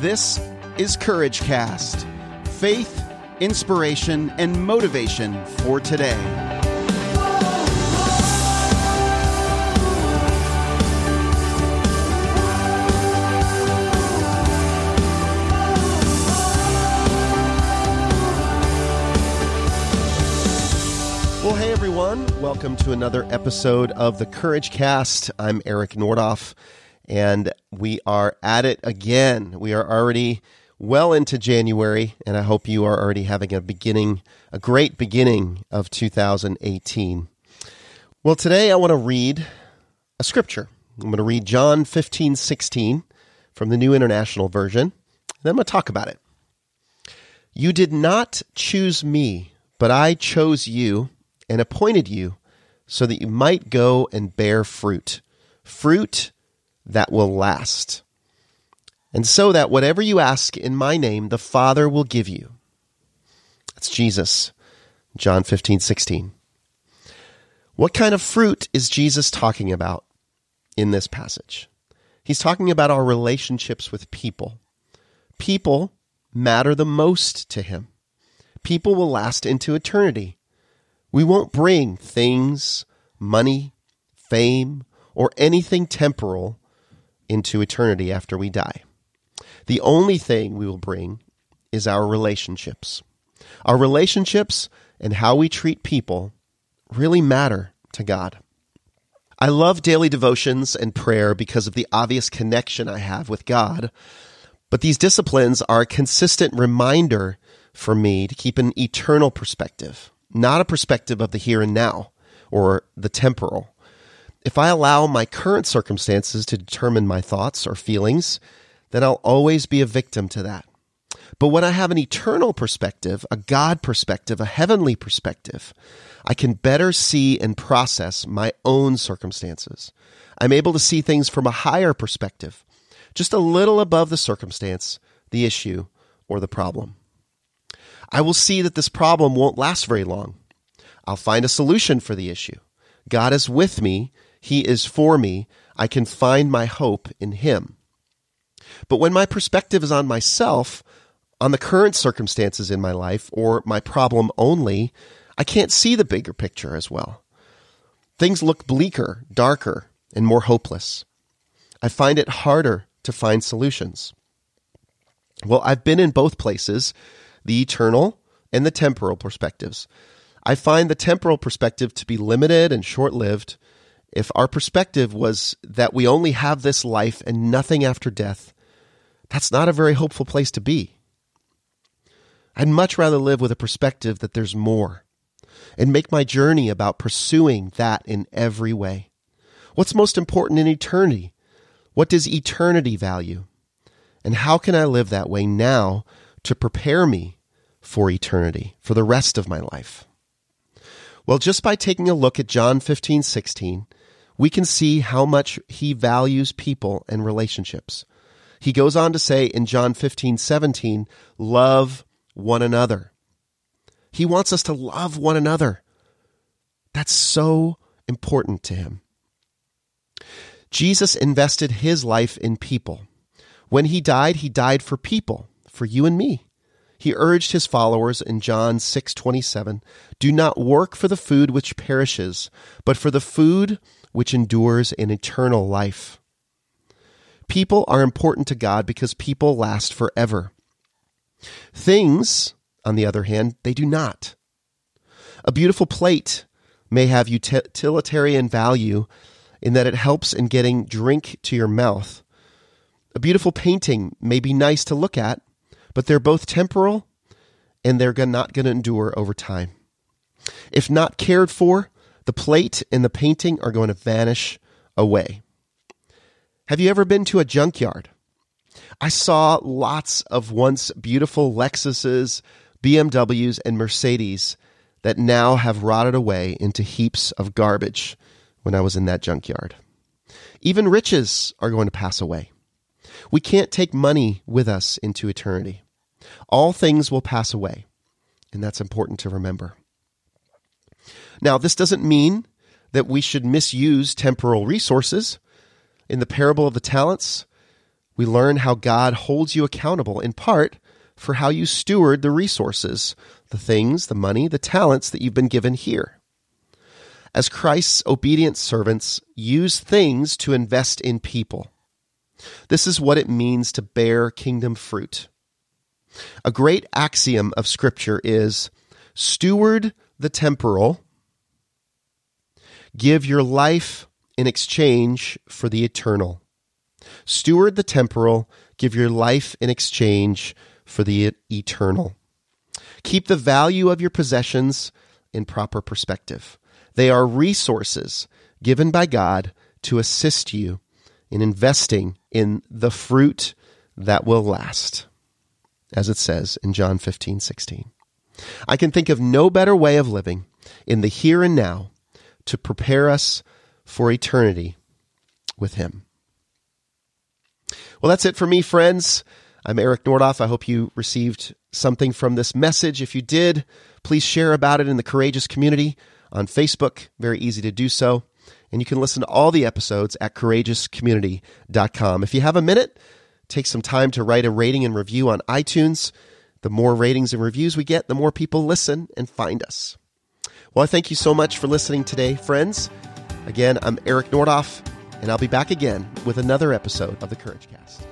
This is Courage Cast faith, inspiration, and motivation for today. Well, hey everyone, welcome to another episode of the Courage Cast. I'm Eric Nordoff, and we are at it again. We are already well into January, and I hope you are already having a beginning, a great beginning of 2018. Well, today I want to read a scripture. I'm going to read John 15, 16 from the New International Version. And then I'm going to talk about it. You did not choose me, but I chose you and appointed you so that you might go and bear fruit, fruit that will last. And so that whatever you ask in my name, the Father will give you. That's Jesus, John 15, 16. What kind of fruit is Jesus talking about in this passage? He's talking about our relationships with people. People matter the most to him. People will last into eternity. We won't bring things, money, fame, or anything temporal into eternity after we die. The only thing we will bring is our relationships. Our relationships and how we treat people really matter to God. I love daily devotions and prayer because of the obvious connection I have with God, but these disciplines are a consistent reminder for me to keep an eternal perspective not a perspective of the here and now or the temporal. If I allow my current circumstances to determine my thoughts or feelings, then I'll always be a victim to that. But when I have an eternal perspective, a God perspective, a heavenly perspective, I can better see and process my own circumstances. I'm able to see things from a higher perspective, just a little above the circumstance, the issue, or the problem. I will see that this problem won't last very long. I'll find a solution for the issue. God is with me. He is for me. I can find my hope in Him. But when my perspective is on myself, on the current circumstances in my life, or my problem only, I can't see the bigger picture as well. Things look bleaker, darker, and more hopeless. I find it harder to find solutions. Well, I've been in both places the eternal and the temporal perspectives. I find the temporal perspective to be limited and short lived. If our perspective was that we only have this life and nothing after death, that's not a very hopeful place to be. I'd much rather live with a perspective that there's more and make my journey about pursuing that in every way. What's most important in eternity? What does eternity value? And how can I live that way now to prepare me for eternity, for the rest of my life? Well, just by taking a look at John 15, 16, we can see how much he values people and relationships. He goes on to say in John 15, 17, love one another. He wants us to love one another. That's so important to him. Jesus invested his life in people. When he died, he died for people, for you and me. He urged his followers in John 6:27, "Do not work for the food which perishes, but for the food which endures in eternal life." People are important to God because people last forever. Things, on the other hand, they do not. A beautiful plate may have utilitarian value in that it helps in getting drink to your mouth. A beautiful painting may be nice to look at, but they're both temporal and they're not going to endure over time. If not cared for, the plate and the painting are going to vanish away. Have you ever been to a junkyard? I saw lots of once beautiful Lexuses, BMWs, and Mercedes that now have rotted away into heaps of garbage when I was in that junkyard. Even riches are going to pass away. We can't take money with us into eternity. All things will pass away, and that's important to remember. Now, this doesn't mean that we should misuse temporal resources. In the parable of the talents, we learn how God holds you accountable in part for how you steward the resources, the things, the money, the talents that you've been given here. As Christ's obedient servants, use things to invest in people. This is what it means to bear kingdom fruit. A great axiom of Scripture is steward the temporal, give your life in exchange for the eternal. Steward the temporal, give your life in exchange for the eternal. Keep the value of your possessions in proper perspective. They are resources given by God to assist you in investing in the fruit that will last, as it says in John 15, 16. I can think of no better way of living in the here and now to prepare us for eternity with Him. Well, that's it for me, friends. I'm Eric Nordoff. I hope you received something from this message. If you did, please share about it in the Courageous community on Facebook. Very easy to do so. And you can listen to all the episodes at courageouscommunity.com. If you have a minute, take some time to write a rating and review on iTunes. The more ratings and reviews we get, the more people listen and find us. Well, I thank you so much for listening today, friends. Again, I'm Eric Nordoff, and I'll be back again with another episode of the Courage Cast.